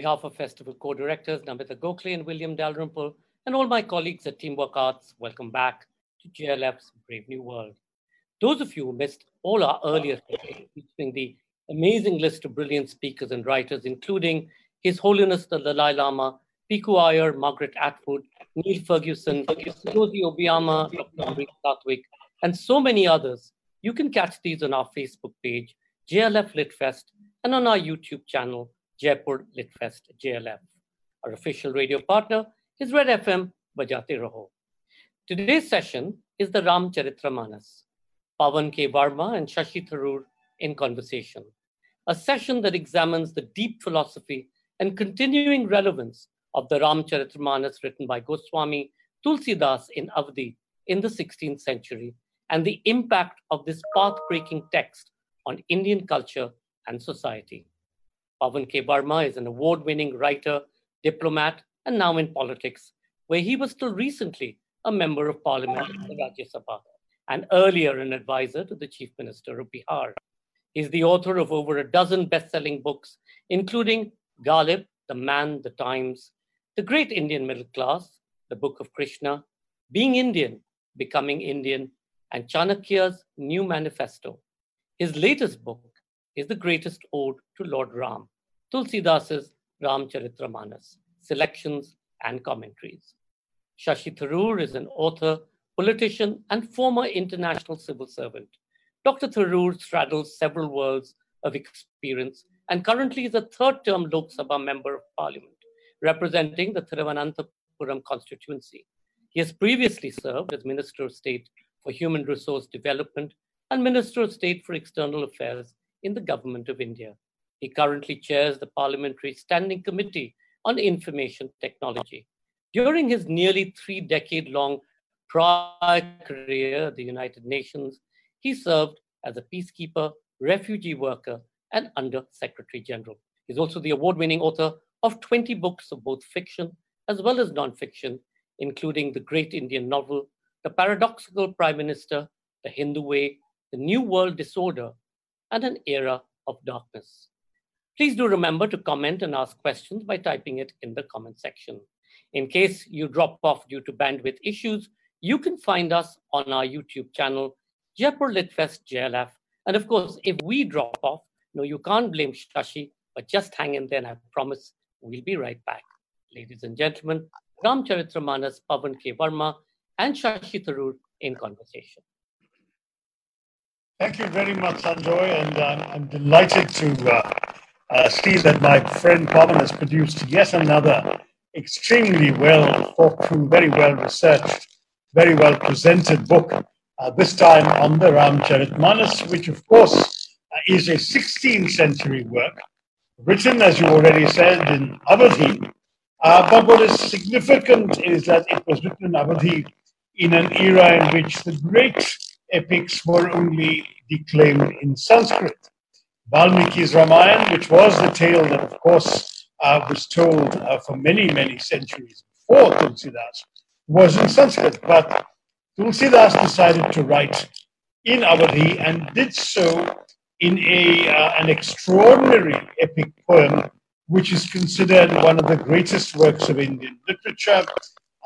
behalf of festival co-directors Namita Gokhale and William Dalrymple, and all my colleagues at Teamwork Arts, welcome back to JLF's Brave New World. Those of you who missed all our earlier featuring the amazing list of brilliant speakers and writers, including His Holiness the Dalai Lama, Pico Iyer, Margaret Atwood, Niall Ferguson, Josie Obiama, Dr. Amrit Satwik, and so many others. You can catch these on our Facebook page, JLF Litfest, and on our YouTube channel, Jaipur Litfest JLF. Our official radio partner is Red FM Bajate Raho. Today's session is the Ram Charitramanas, Pawan K. Varma and Shashi Tharoor in conversation, a session that examines the deep philosophy and continuing relevance of the Ram Charitramanas written by Goswami Tulsidas in Awadhi in the 16th century and the impact of this path-breaking text on Indian culture and society. Pawan K. Varma is an award-winning writer, diplomat, and now in politics, where he was till recently a member of parliament in the Rajya Sabha and earlier an advisor to the Chief Minister of Bihar. He's the author of over a dozen best-selling books, including Ghalib, The Man, The Times, The Great Indian Middle Class, The Book of Krishna, Being Indian, Becoming Indian, and Chanakya's New Manifesto. His latest book is the greatest ode to Lord Ram, Tulsidas's Ramcharitramanas, selections and commentaries. Shashi Tharoor is an author, politician, and former international civil servant. Dr. Tharoor straddles several worlds of experience and currently is a third term Lok Sabha member of parliament, representing the Thiruvananthapuram constituency. He has previously served as Minister of State for Human Resource Development and Minister of State for External Affairs in the Government of India. He currently chairs the Parliamentary Standing Committee on Information Technology. During his nearly three decade long prior career at the United Nations, he served as a peacekeeper, refugee worker, and Under Secretary General. He's also the award winning author of 20 books of both fiction as well as non-fiction, including The Great Indian Novel, The Paradoxical Prime Minister, The Hindu Way, The New World Disorder, and An Era of Darkness. Please do remember to comment and ask questions by typing it in the comment section. In case you drop off due to bandwidth issues, you can find us on our YouTube channel, Jaipur Litfest JLF. And of course, if we drop off, no, you can't blame Shashi, but just hang in there and I promise we'll be right back. Ladies and gentlemen, Ram Charitramanas, Pawan K. Varma, and Shashi Tharoor in conversation. Thank you very much, Sanjoy, and um, I'm delighted to uh, uh, see that my friend Pawan has produced yet another extremely well thought through, very well researched, very well presented book, uh, this time on the Ramcharitmanas, which of course uh, is a 16th century work, written, as you already said, in Awadhi. Uh, but what is significant is that it was written in Awadhi in an era in which the great epics were only declaimed in Sanskrit. Valmiki's Ramayana, which was the tale that, of course, uh, was told uh, for many, many centuries before Tulsidas, was in Sanskrit. But Tulsidas decided to write in Awadhi and did so in a, uh, an extraordinary epic poem, which is considered one of the greatest works of Indian literature.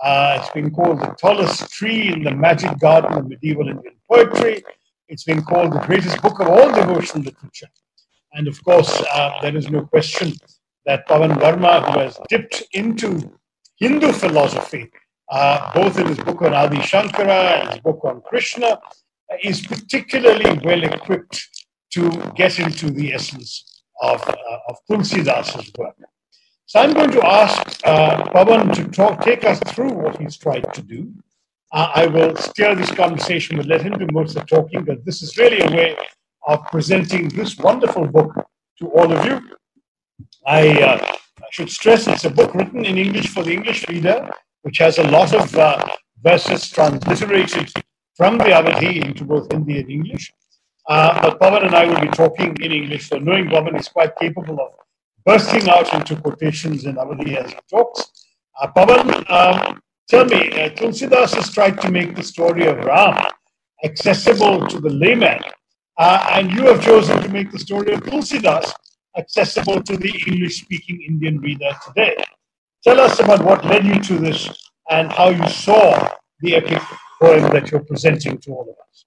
Uh, it's been called the tallest tree in the magic garden of medieval Indian poetry. It's been called the greatest book of all devotional literature. And of course, uh, there is no question that Pawan Varma, who has dipped into Hindu philosophy, uh, both in his book on Adi Shankara and his book on Krishna, is particularly well equipped to get into the essence of, uh, of Tulsidas's work. So I'm going to ask uh, Pawan to talk, take us through what he's tried to do. Uh, I will steer this conversation, but let him do most of the talking, but this is really a way of presenting this wonderful book to all of you. I, uh, I should stress it's a book written in English for the English reader, which has a lot of uh, verses transliterated from the Awadhi into both Hindi and English. Uh, but Pawan and I will be talking in English, so knowing Pawan is quite capable of bursting out into quotations in Awadhi as talks. Uh, Pawan, um, tell me, uh, Tulsidas has tried to make the story of Ram accessible to the layman. Uh, and you have chosen to make the story of Tulsidas accessible to the English speaking Indian reader today. Tell us about what led you to this and how you saw the epic poem that you're presenting to all of us.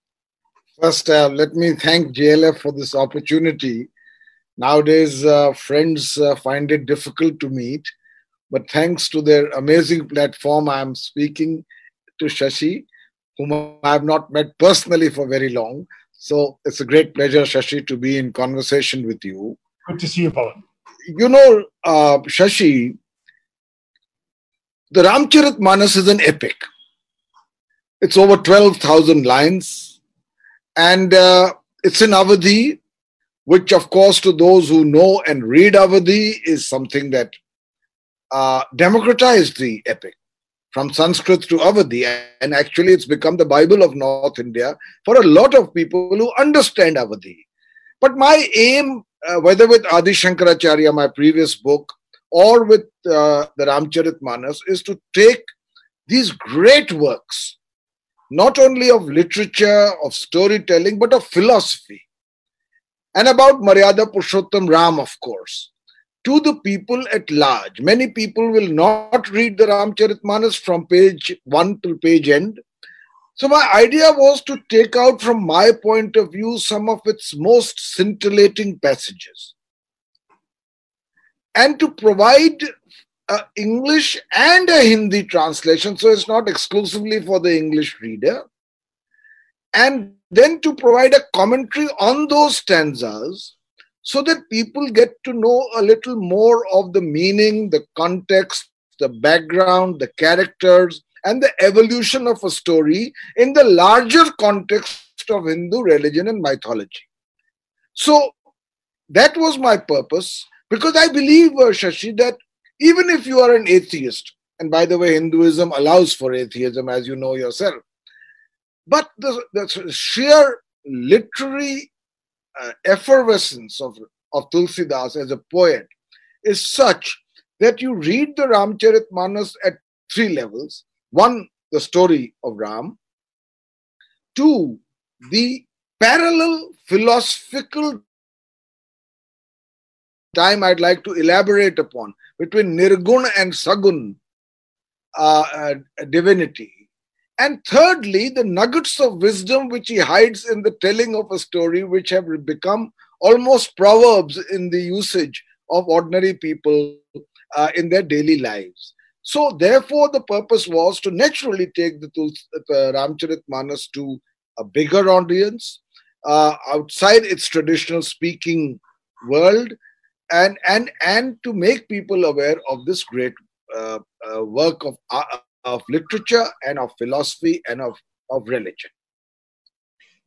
First, uh, let me thank JLF for this opportunity. Nowadays, uh, friends uh, find it difficult to meet, but thanks to their amazing platform, I'm speaking to Shashi, whom I have not met personally for very long. So it's a great pleasure, Shashi, to be in conversation with you. Good to see you, Pawan. You know, uh, Shashi, the Ramcharit Manas is an epic. It's over 12,000 lines and uh, it's in Awadhi, which, of course, to those who know and read Awadhi, is something that uh, democratized the epic from Sanskrit to Awadhi. And actually, it's become the Bible of North India for a lot of people who understand Awadhi. But my aim, uh, whether with Adi Shankaracharya, my previous book, or with uh, the Ramcharit Manas, is to take these great works, not only of literature, of storytelling, but of philosophy, and about Maryada Purushottam Ram, of course, to the people at large. Many people will not read the Ramcharitmanas from page 1 to page end. So my idea was to take out from my point of view some of its most scintillating passages and to provide an English and a Hindi translation, so it's not exclusively for the English reader, and then to provide a commentary on those stanzas so that people get to know a little more of the meaning, the context, the background, the characters, and the evolution of a story in the larger context of Hindu religion and mythology. So that was my purpose because I believe, uh, Shashi, that even if you are an atheist, and by the way, Hinduism allows for atheism, as you know yourself, but the, the sheer literary uh, effervescence of, of Tulsidas as a poet is such that you read the Ramcharitmanas at three levels. One, the story of Ram. Two, the parallel philosophical time I'd like to elaborate upon between Nirgun and Sagun uh, uh, divinity and thirdly, the nuggets of wisdom which he hides in the telling of a story, which have become almost proverbs in the usage of ordinary people uh, in their daily lives. So, therefore, the purpose was to naturally take the, the to a bigger audience uh, outside its traditional speaking world and, and, and to make people aware of this great uh, uh work of uh, of literature and of philosophy and of, of religion.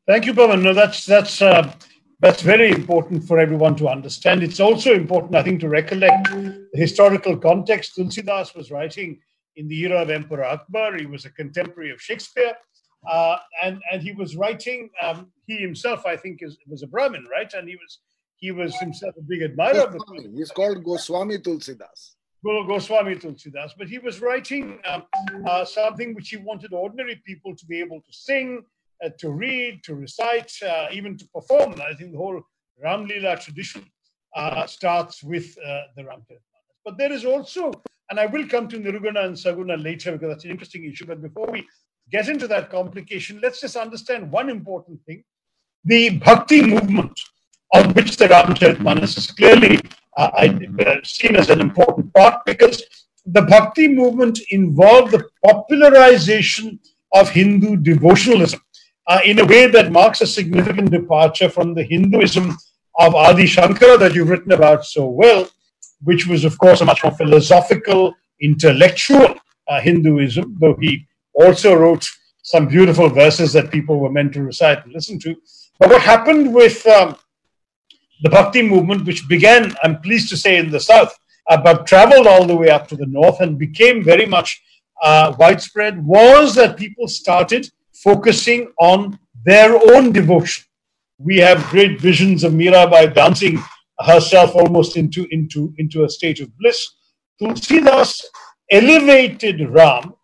Thank you, Pawan. No, that's that's uh, that's very important for everyone to understand. It's also important, I think, to recollect the historical context. Tulsidas was writing in the era of Emperor Akbar. He was a contemporary of Shakespeare, uh, and and he was writing. Um, he himself, I think, is was a Brahmin, right? And he was he was himself a big admirer Goswami. of the. He's called Goswami Tulsidas. Goswami Tulsidas, but he was writing um, uh, something which he wanted ordinary people to be able to sing, uh, to read, to recite, uh, even to perform. I think the whole Ramlila tradition uh, starts with uh, the Ramcharit But there is also, and I will come to Nirguna and Saguna later because that's an interesting issue. But before we get into that complication, let's just understand one important thing. The Bhakti movement on which the Ramcharitmanas is clearly uh, uh, seen as an important part because the Bhakti movement involved the popularization of Hindu devotionalism uh, in a way that marks a significant departure from the Hinduism of Adi Shankara that you've written about so well, which was, of course, a much more philosophical, intellectual uh, Hinduism, though he also wrote some beautiful verses that people were meant to recite and listen to. But what happened with um, the Bhakti movement, which began, I'm pleased to say, in the south, uh, but traveled all the way up to the north and became very much uh, widespread, was that people started focusing on their own devotion. We have great visions of Mirabai dancing herself almost into, into, into a state of bliss. Tulsidas elevated Ram,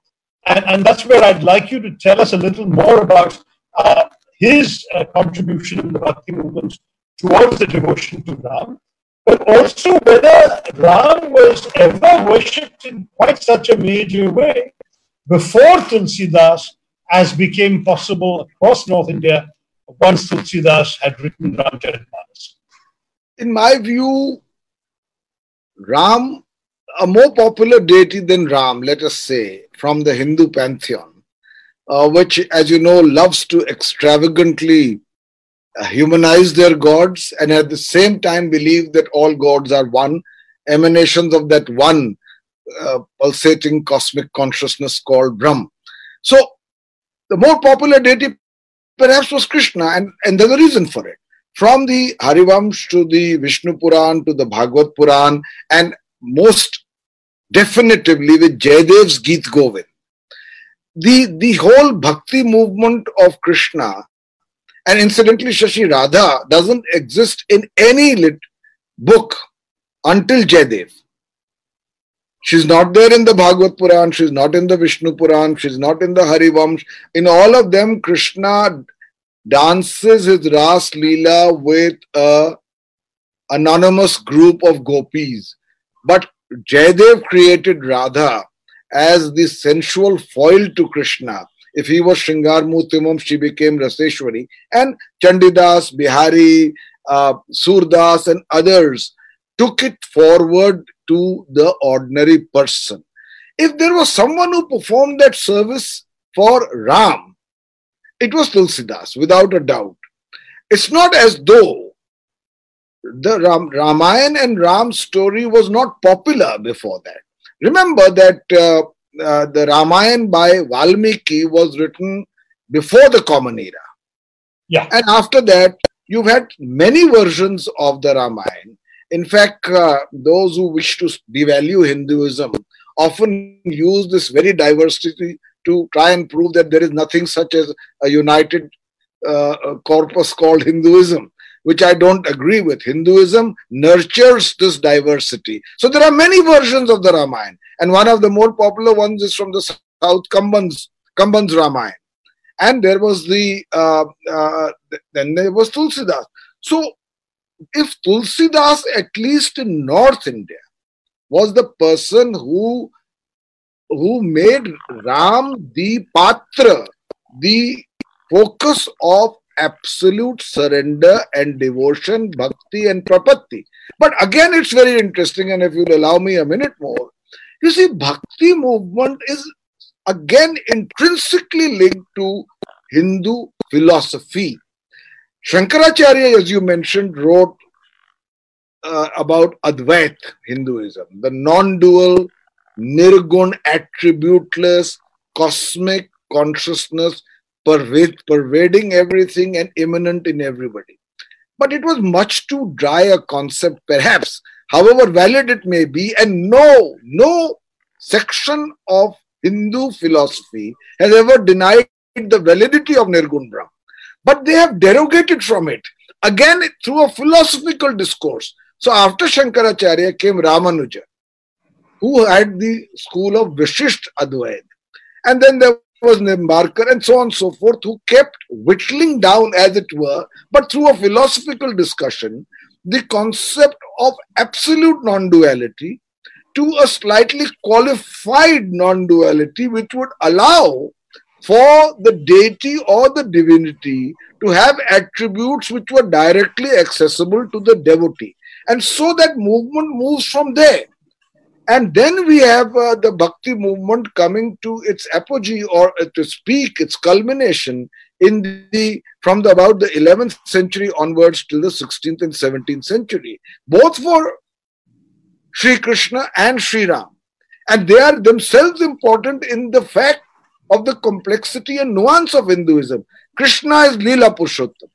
and, and that's where I'd like you to tell us a little more about uh, his uh, contribution in the Bhakti movement towards the devotion to Ram. but also whether Ram was ever worshipped in quite such a major way before Tulsidas, as became possible across North India once Tulsidas had written Ramcharitmanas. In my view, Ram, a more popular deity than Ram, let us say, from the Hindu pantheon, uh, which, as you know, loves to extravagantly humanize their gods and at the same time believe that all gods are one, emanations of that one uh, pulsating cosmic consciousness called Brahm. So, the more popular deity perhaps was Krishna, and, and there's a reason for it. From the Harivamsh to the Vishnu Puran to the Bhagavad Puran, and most definitively with Jayadev's Geet Govind. The, the whole bhakti movement of Krishna, and incidentally, Shashi Radha doesn't exist in any lit book until Jayadev. She's not there in the Bhagavad Puran, she's not in the Vishnu Puran, she's not in the Harivamsh. In all of them, Krishna dances his Ras Leela with a anonymous group of gopis. But Jayadev created Radha as the sensual foil to Krishna. If he was Shringar Mutimam, she became Raseshwari. And Chandidas, Bihari, uh, Surdas, and others took it forward to the ordinary person. If there was someone who performed that service for Ram, it was Tulsidas, without a doubt. It's not as though the Ram, Ramayana and Ram's story was not popular before that. Remember that uh, uh, the Ramayana by Valmiki was written before the Common Era. Yeah. And after that, you've had many versions of the Ramayana. In fact, uh, those who wish to devalue Hinduism often use this very diversity to try and prove that there is nothing such as a united uh, corpus called Hinduism, which I don't agree with. Hinduism nurtures this diversity. So there are many versions of the Ramayana, and one of the more popular ones is from the South Kamban's, Kamban's Ramayana. And there was the, uh, uh, then there was Tulsidas. So if Tulsidas, at least in North India, was the person who who made Ram the Patra, the focus of absolute surrender and devotion, bhakti and prapatti. But again, it's very interesting, and if you'll allow me a minute more, you see, bhakti movement is again intrinsically linked to Hindu philosophy. Shankaracharya, as you mentioned, wrote uh, about Advait Hinduism, the non dual, nirgun, attributeless, cosmic consciousness pervade, pervading everything and immanent in everybody. But it was much too dry a concept, perhaps, however valid it may be, and no, no section of Hindu philosophy has ever denied the validity of Nirgun Brahma but they have derogated from it again through a philosophical discourse. So after Shankaracharya came Ramanuja, who had the school of Vishisht Advaita. And then there was Nimbarkar and so on and so forth, who kept whittling down, as it were, but through a philosophical discussion, the concept of absolute non duality to a slightly qualified non duality, which would allow for the deity or the divinity to have attributes which were directly accessible to the devotee. And so that movement moves from there. And then we have uh, the bhakti movement coming to its apogee or uh, to speak, its culmination in the from the, about the 11th century onwards till the 16th and 17th century, both for Sri Krishna and Sri Ram. And they are themselves important in the fact of the complexity and nuance of Hinduism. Krishna is Leela Purushottam.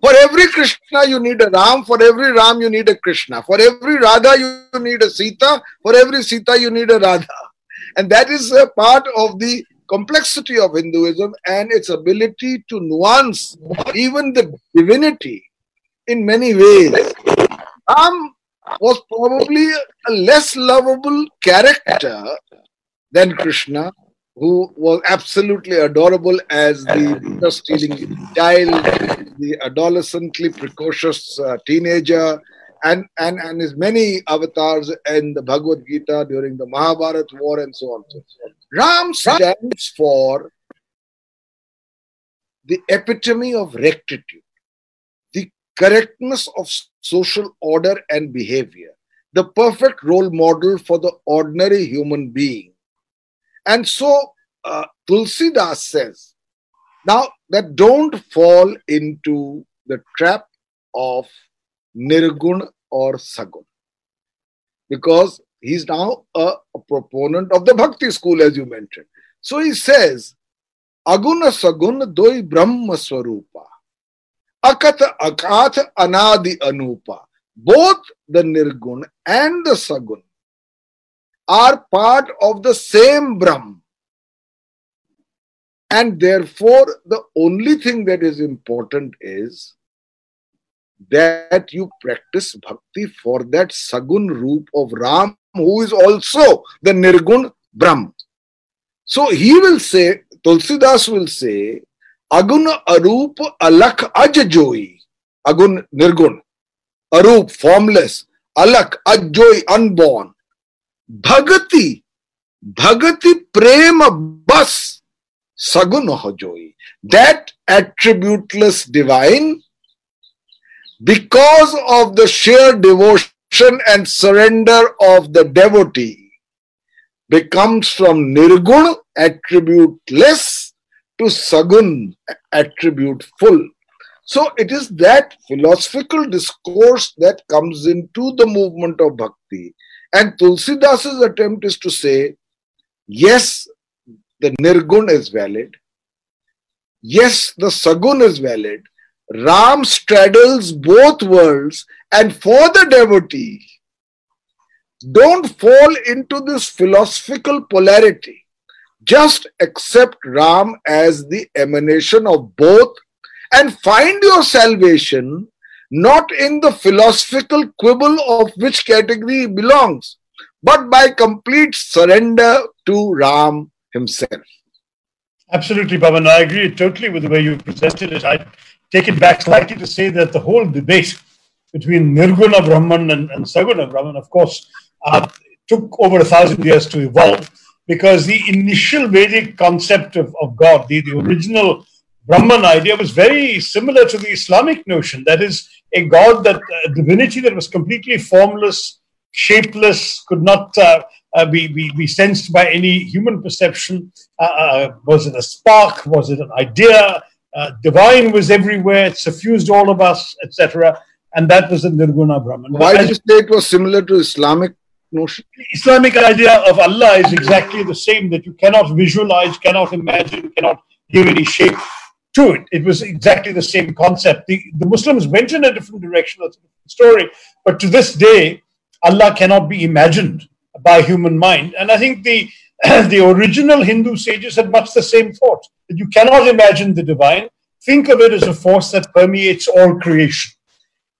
For every Krishna, you need a Ram. For every Ram, you need a Krishna. For every Radha, you need a Sita. For every Sita, you need a Radha. And that is a part of the complexity of Hinduism and its ability to nuance even the divinity in many ways. Ram was probably a less lovable character than Krishna, who was absolutely adorable as the stealing child, the adolescently precocious uh, teenager, and, and, and his many avatars in the Bhagavad Gita during the Mahabharat war and so on. Ram stands for the epitome of rectitude, the correctness of social order and behavior, the perfect role model for the ordinary human being. And so uh, Tulsidas says, now that don't fall into the trap of nirguna or Sagun. Because he's now a, a, proponent of the Bhakti school, as you mentioned. So he says, Aguna Saguna Doi Brahma Swarupa. Akat Anadi Anupa. Both the Nirgun and the Sagun are part of the same Brahm. And therefore, the only thing that is important is that you practice bhakti for that Sagun Roop of Ram, who is also the Nirgun Brahm. So he will say, Tulsidas will say, Agun Arup Alak Ajajoi. Agun Nirgun. Arup, formless. Alak, Ajoi, unborn. Bhagati. Bhagati Prema Bas. Sagun Hajoi. That attributeless divine because of the sheer devotion and surrender of the devotee becomes from nirgun attributeless to sagun attribute full so it is that philosophical discourse that comes into the movement of bhakti. And tulsidas's attempt is to say yes the nirgun is valid. Yes the sagun is valid. Ram straddles both worlds, and for the devotee, don't fall into this philosophical polarity. Just accept Ram as the emanation of both and find your salvation not in the philosophical quibble of which category belongs, but by complete surrender to Ram himself. Absolutely, Pawan. I agree totally with the way you presented it. I take it back slightly to say that the whole debate between Nirguna Brahman and, and Saguna Brahman, of course, uh, took over a thousand years to evolve because the initial Vedic concept of, of God, the, the original Brahman idea, was very similar to the Islamic notion. That is, a God, that a divinity that was completely formless, shapeless, could not uh, uh, be, be, be sensed by any human perception. Uh, uh, was it a spark? Was it an idea? uh, divine was everywhere, it suffused all of us, etc. And that was the Nirguna Brahman. Why did you say it was similar to Islamic notion? Islamic idea of Allah is exactly the same that you cannot visualize, cannot imagine, cannot give any shape to it. It was exactly the same concept. The, the Muslims went in a different direction, that's a different story. But to this day, Allah cannot be imagined by human mind. And I think the the original Hindu sages had much the same thought that you cannot imagine the divine. Think of it as a force that permeates all creation.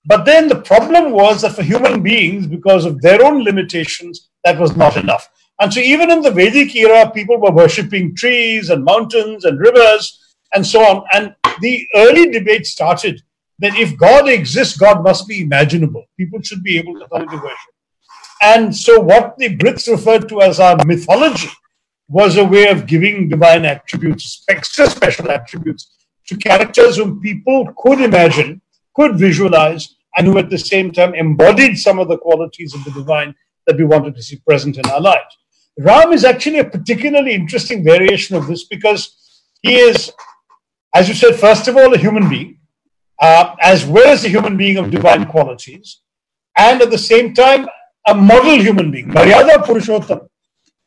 But then the problem was that for human beings, because of their own limitations, that was not enough. And so, even in the Vedic era, people were worshipping trees and mountains and rivers and so on. And the early debate started that if God exists, God must be imaginable. People should be able to come to worship. And so, what the Brits referred to as our mythology was a way of giving divine attributes, extra special attributes, to characters whom people could imagine, could visualize, and who at the same time embodied some of the qualities of the divine that we wanted to see present in our lives. Ram is actually a particularly interesting variation of this because he is, as you said, first of all, a human being, uh, as well as a human being of divine qualities, and at the same time, a model human being. Maryada Purushottam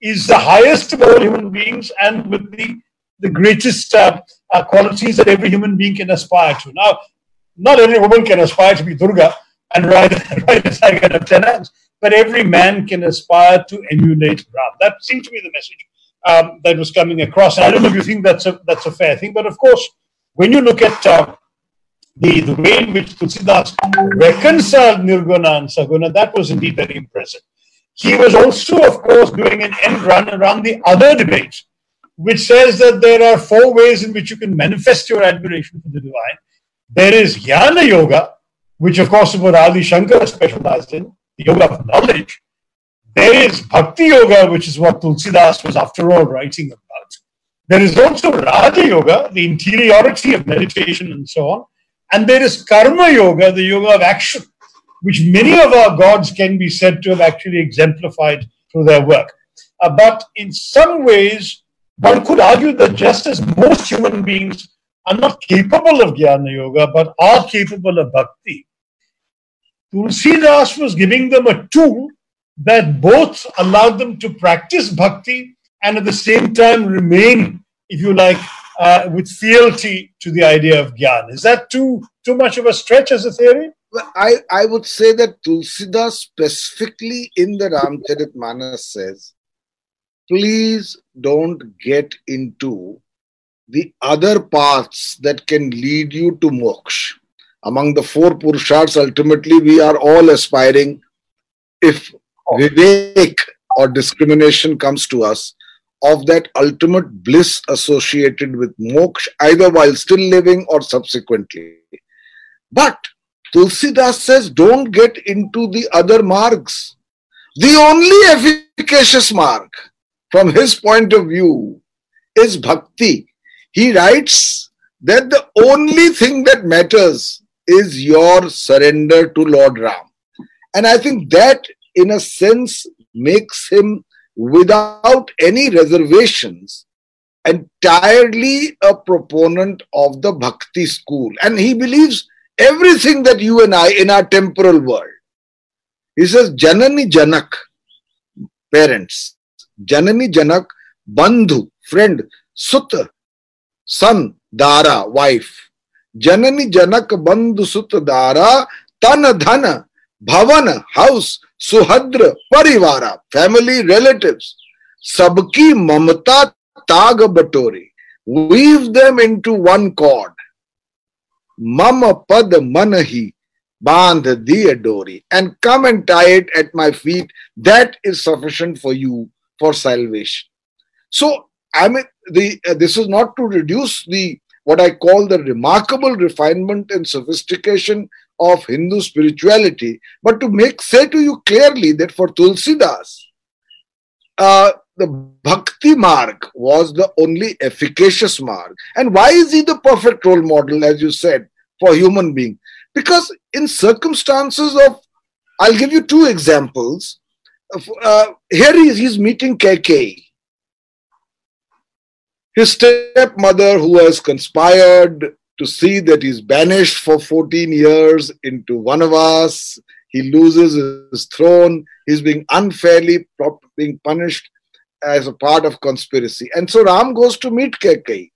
is the highest of all human beings and with the, the greatest uh, uh, qualities that every human being can aspire to. Now, not every woman can aspire to be Durga and ride, ride a tiger of 10 hands, but every man can aspire to emulate Ram. That seemed to be the message um, that was coming across. I don't know if you think that's a, that's a fair thing, but of course, when you look at uh, the, the way in which Tulsidas reconciled Nirguna and Saguna, that was indeed very impressive. He was also, of course, doing an end run around the other debate, which says that there are four ways in which you can manifest your admiration for the divine. There is Jnana Yoga, which of course is what Adi Shankar specialized in, the yoga of knowledge, there is Bhakti Yoga, which is what Tulsidas was after all writing about. There is also Raja Yoga, the interiority of meditation and so on. And there is Karma Yoga, the yoga of action, which many of our gods can be said to have actually exemplified through their work. Uh, but in some ways, one could argue that just as most human beings are not capable of Jnana Yoga, but are capable of Bhakti, Tulsidas was giving them a tool that both allowed them to practice Bhakti and at the same time remain, if you like, uh, with fealty to the idea of Gyan. Is that too, too much of a stretch as a theory? I, I would say that Tulsidas specifically in the Ramcharitmanas says, please don't get into the other paths that can lead you to moksha. Among the four Purushas, ultimately we are all aspiring, if Vivek or discrimination comes to us, of that ultimate bliss associated with moksha, either while still living or subsequently. But Tulsidas says, don't get into the other margs. The only efficacious marg, from his point of view, is bhakti. He writes that the only thing that matters is your surrender to Lord Ram. And I think that, in a sense, makes him, without any reservations, entirely a proponent of the bhakti school. And he believes everything that you and I in our temporal world. He says, Janani Janak, parents, Janani Janak, Bandhu, friend, Sutta, son, Dara, wife. Janani Janak, Bandhu, Sutta, Dara, Tana, Dhana, Bhavan, house, Suhadra, Parivara, family, relatives. Sabki Mamata Taga Batori. Weave them into one cord Mama pad manahi bandh diya and come and tie it at my feet. That is sufficient for you for salvation. So I mean, the uh, this is not to reduce the what I call the remarkable refinement and sophistication of Hindu spirituality, but to make say to you clearly that for Tulsidas, uh, the bhakti marg was the only efficacious marg. And why is he the perfect role model, as you said? for human being. Because in circumstances of, I'll give you two examples. Uh, here he is, he's meeting Kaikeyi. His stepmother, who has conspired to see that he's banished for 14 years into Vanavas, he loses his throne, he's being unfairly being punished as a part of conspiracy. And so Ram goes to meet Kaikeyi.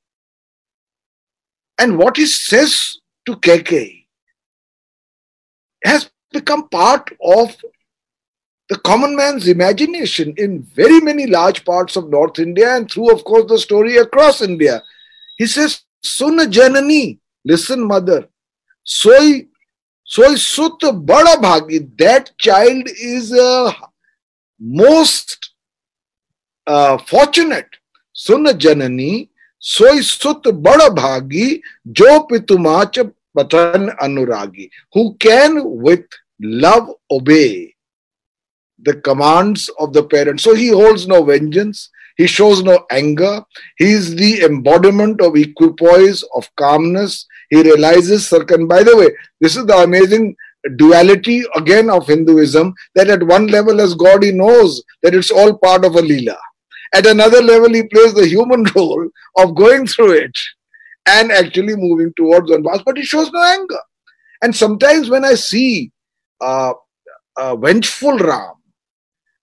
And what he says to Kaikeyi has become part of the common man's imagination in very many large parts of North India and through, of course, the story across India. He says, "Suna Janani, listen, mother, soy, soy sut bada bhagi. That child is uh, most uh, fortunate. Suna Janani, soy sut bada bhagi, jo pitumach patan anuragi, who can with love obey the commands of the parent. So he holds no vengeance, he shows no anger, he is the embodiment of equipoise, of calmness. He realizes certain, by the way, this is the amazing duality again of Hinduism that at one level, as God, he knows that it's all part of a Leela. At another level, he plays the human role of going through it and actually moving towards Vanvas, but he shows no anger. And sometimes when I see uh, uh, vengeful Ram,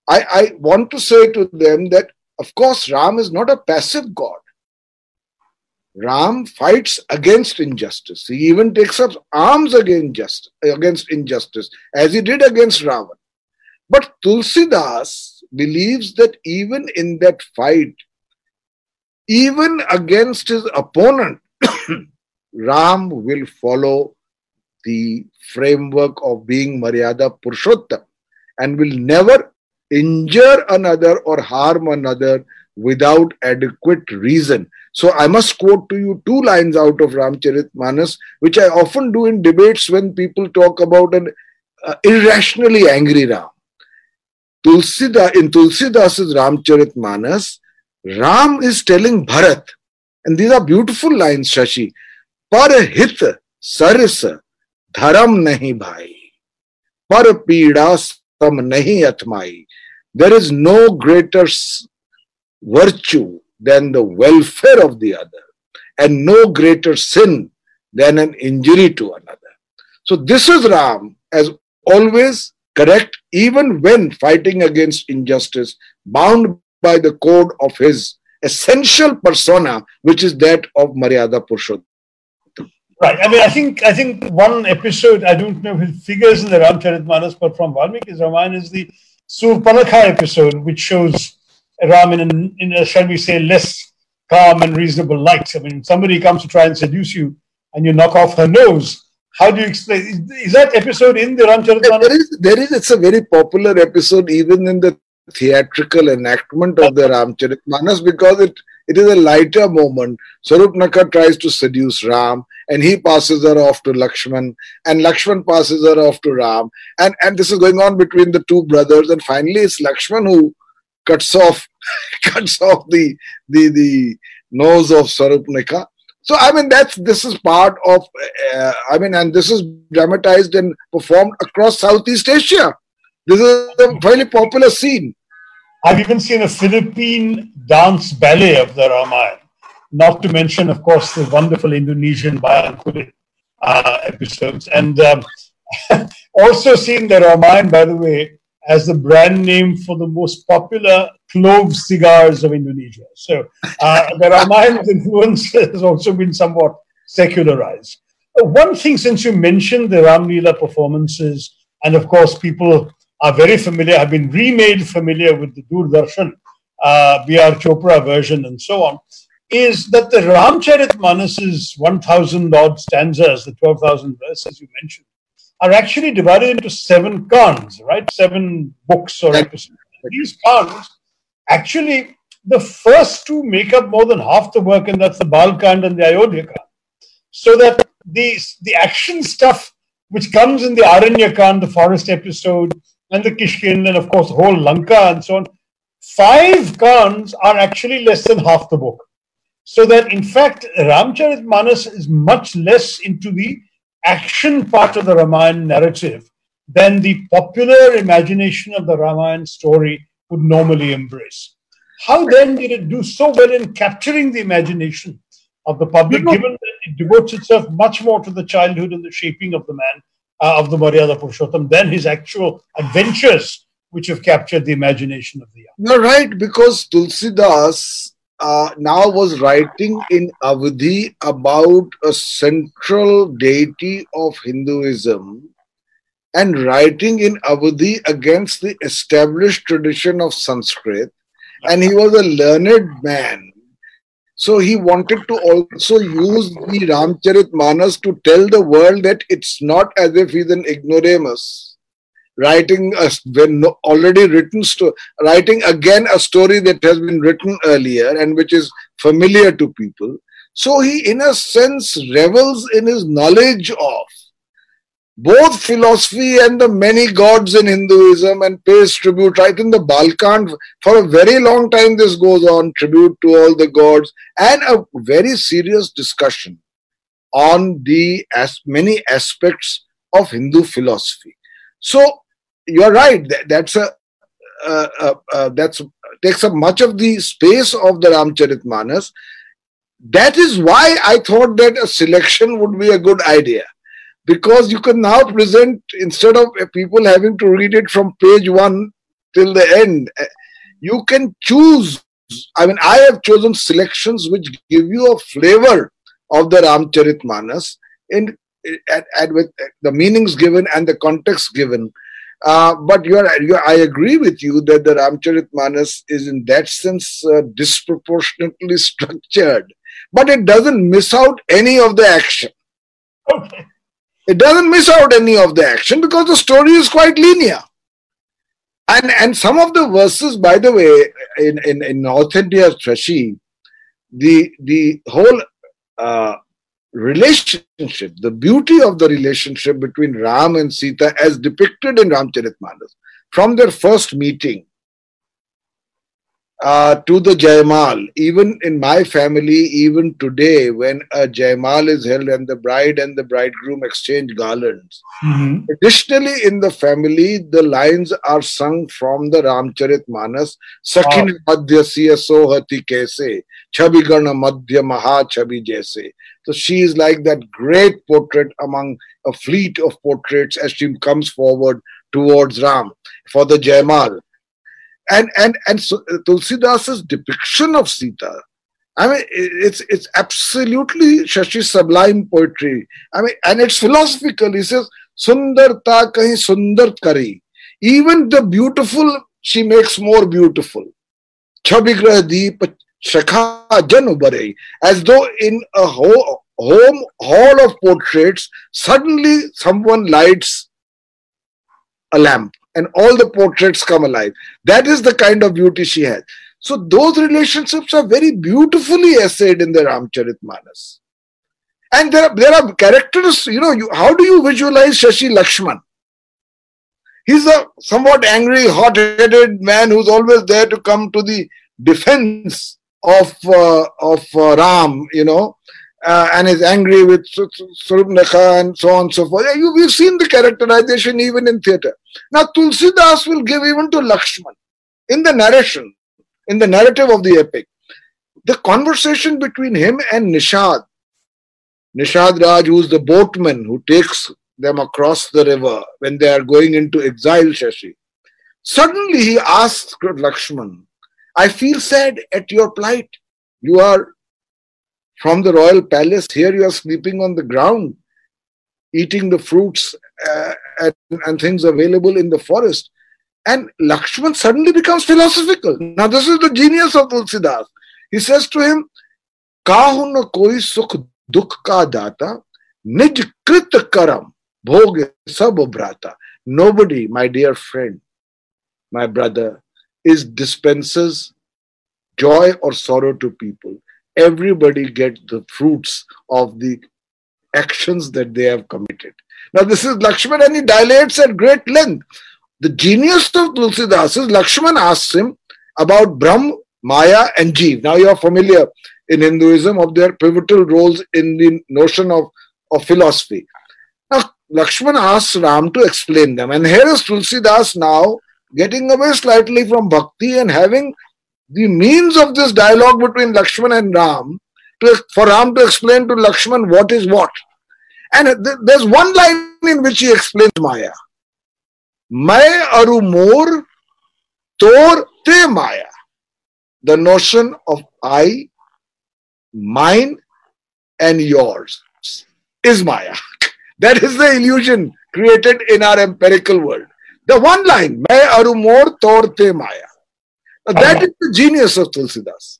I, I want to say to them that, of course, Ram is not a passive God. Ram fights against injustice. He even takes up arms against, just, against injustice, as he did against Ravan. But Tulsidas believes that even in that fight, even against his opponent, Ram will follow the framework of being Maryada Purushottam and will never injure another or harm another without adequate reason. So I must quote to you two lines out of Ramcharit Manas, which I often do in debates when people talk about an uh, irrationally angry Ram. Tulsida, in Tulsidas's Ramcharit Manas, Ram is telling Bharat, and these are beautiful lines, Shashi, par hit saris dharam nahi bhai, par pida sam nahi atmai. There is no greater virtue than the welfare of the other, and no greater sin than an injury to another. So this is Ram as always correct, even when fighting against injustice, bound by the code of his essential persona, which is that of Maryada Purushottam. Right. I mean, I think I think one episode, I don't know if it figures in the Ramcharitmanas, but from Valmiki's Ramayana is the Surpanakha episode, which shows Ram in, in a, shall we say, less calm and reasonable light. I mean, somebody comes to try and seduce you and you knock off her nose. How do you explain? Is, is that episode in the Ramcharitmanas? There is, there is, it's a very popular episode even in the theatrical enactment of the Ramcharitmanas because it, it is a lighter moment. Surpanakha tries to seduce Ram and he passes her off to Lakshman and Lakshman passes her off to Ram and, and this is going on between the two brothers and finally it's Lakshman who cuts off cuts off the the the nose of Surpanakha. So I mean that's this is part of uh, I mean and this is dramatized and performed across Southeast Asia. This is a fairly popular scene. I've even seen a Philippine dance ballet of the Ramayana, not to mention, of course, the wonderful Indonesian Kulit uh, episodes. And um, also seen the Ramayana, by the way, as the brand name for the most popular clove cigars of Indonesia. So uh, the Ramayana's influence has also been somewhat secularized. Uh, one thing, since you mentioned the Ram Leela performances, and of course, people are very familiar, have been remade familiar with the Doordarshan, uh, B.R. Chopra version, and so on, is that the Ramcharit Manas's 1,000 odd stanzas, the 12,000 verses you mentioned, are actually divided into seven kans, right? Seven books or episodes. These kans, actually, the first two make up more than half the work, and that's the Balkand and the Ayodhya Kand. So that the, the action stuff which comes in the Aranya Kand, the forest episode, and the Kishkind, and of course, the whole Lanka and so on, five Kans are actually less than half the book. So that in fact, Ramcharit Manas is much less into the action part of the Ramayana narrative than the popular imagination of the Ramayana story would normally embrace. How then did it do so well in capturing the imagination of the public, given that it devotes itself much more to the childhood and the shaping of the man, uh, of the Maryada Purushottam, than his actual adventures, which have captured the imagination of the young? You're right, because Tulsidas uh, now was writing in Awadhi about a central deity of Hinduism and writing in Awadhi against the established tradition of Sanskrit. And he was a learned man. So he wanted to also use the Ramcharit Manas to tell the world that it's not as if he's an ignoramus writing a when already written writing again a story that has been written earlier and which is familiar to people. So he in a sense revels in his knowledge of both philosophy and the many gods in hinduism and pays tribute right in the balkand. For a very long time this goes on tribute to all the gods and a very serious discussion on the as many aspects of hindu philosophy so you're right. That, that's a uh, uh, uh, that's takes up much of the space of the Ramcharitmanas. That is why I thought that a selection would be a good idea, because you can now present instead of people having to read it from page one till the end, uh, you can choose. I mean, I have chosen selections which give you a flavor of the Ramcharitmanas in and, and with the meanings given and the context given uh, but you're, you're, I agree with you that the Ramcharit Manas is in that sense uh, disproportionately structured, but it doesn't miss out any of the action. Okay. It doesn't miss out any of the action because the story is quite linear. And, and some of the verses, by the way, in, in, in North India, Shashi, the the whole uh, relationship, the beauty of the relationship between Ram and Sita, as depicted in Ramcharitmanas, from their first meeting uh, to the Jaimal. Even in my family, even today, when a Jaimal is held and the bride and the bridegroom exchange garlands, mm-hmm. additionally in the family, the lines are sung from the Ramcharit Manas, Sakhin Madhya Siya Sohati Kaise, Chabi Gana Madhya Maha Chabi Jaise. So she is like that great portrait among a fleet of portraits as she comes forward towards Ram for the Jaimal and and and so, uh, Tulsidas's depiction of Sita, I mean, it's it's absolutely Shashi sublime poetry. I mean, and it's philosophical. He says, "Sundarta kahi sundar kari." Even the beautiful, she makes more beautiful. Chabigrah deep shakha jan As though in a ho- home hall of portraits, suddenly someone lights a lamp and all the portraits come alive. That is the kind of beauty she has. So those relationships are very beautifully essayed in the Ramcharitmanas. And there are, there are characters, you know, you, how do you visualize Shashi Lakshman? He's a somewhat angry, hot-headed man who's always there to come to the defense of uh, of uh, Ram, you know, uh, and is angry with Surpanakha and so on and so forth. You, we've seen the characterization even in theatre. Now, Tulsidas will give even to Lakshman in the narration, in the narrative of the epic, the conversation between him and Nishad. Nishad Raj, who is the boatman who takes them across the river when they are going into exile, Shashi. Suddenly he asks Lakshman, I feel sad at your plight. You are from the royal palace. Here you are sleeping on the ground, eating the fruits uh, and, and things available in the forest. And Lakshman suddenly becomes philosophical. Now, this is the genius of Tulsidas. He says to him, na koi sukh dukh ka data, nij krit karam, bhog sab brata. Nobody, my dear friend, my brother, is dispenses joy or sorrow to people everybody gets the fruits of the actions that they have committed. Now, this is Lakshman and he dilates at great length. The genius of Tulsidas is Lakshman asks him about Brahm, Maya, and Jeev. Now, you are familiar in Hinduism of their pivotal roles in the notion of, of philosophy. Now, Lakshman asks Ram to explain them. And here is Tulsidas now getting away slightly from bhakti and having the means of this dialogue between Lakshman and Ram to, for Ram to explain to Lakshman what is what. And th- there's one line in which he explains Maya. Mai aru mor tor te Maya. The notion of I, mine, and yours is Maya. that is the illusion created in our empirical world. The one line, Mai aru mor tor te Maya. Now, that is the genius of Tulsidas.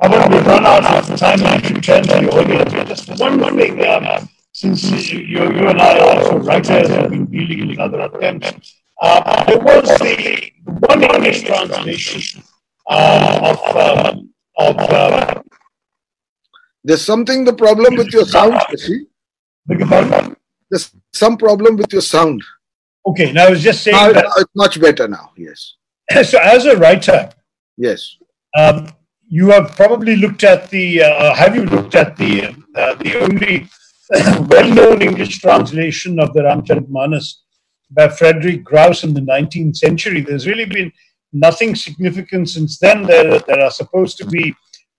Pavan, we've run out of time. I turn to the audience. Just one more thing. Um, since you, you and I are also writers and been dealing with other attempts, uh, there was the one English translation uh, of, um, of uh, there's something the problem with your sound, see? There's some problem with your sound. Okay, now I was just saying now, that. It's much better now, yes. so as a writer, yes, um, you have probably looked at the. Uh, have you looked at the uh, the only well-known English translation of the Ramcharitmanas by Frederick Growse in the 19th century? There's really been nothing significant since then. There, there are supposed to be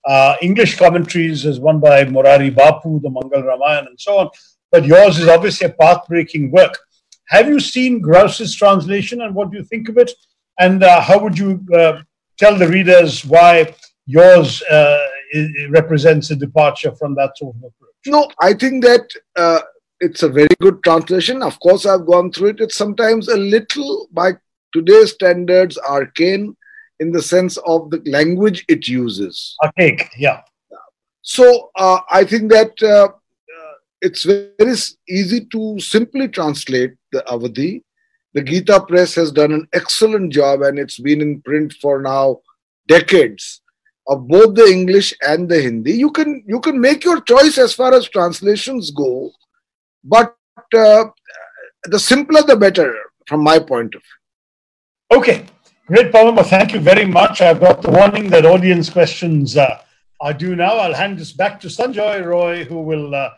uh, English commentaries, as one by Morari Bapu, the Mangal Ramayan, and so on. But yours is obviously a path-breaking work. Have you seen Growse's translation, and what do you think of it? And uh, how would you uh, tell the readers why yours uh, represents a departure from that sort of approach? No, I think that uh, it's a very good translation. Of course, I've gone through it. It's sometimes a little, by today's standards, arcane in the sense of the language it uses. Archaic, yeah. So uh, I think that uh, it's very easy to simply translate the Awadhi the Gita Press has done an excellent job and it's been in print for now decades. of both the English and the Hindi. You can you can make your choice as far as translations go, but uh, the simpler the better from my point of view. Okay, great, Pavan. Thank you very much. I've got the warning that audience questions uh, are due now. I'll hand this back to Sanjoy Roy, who will uh,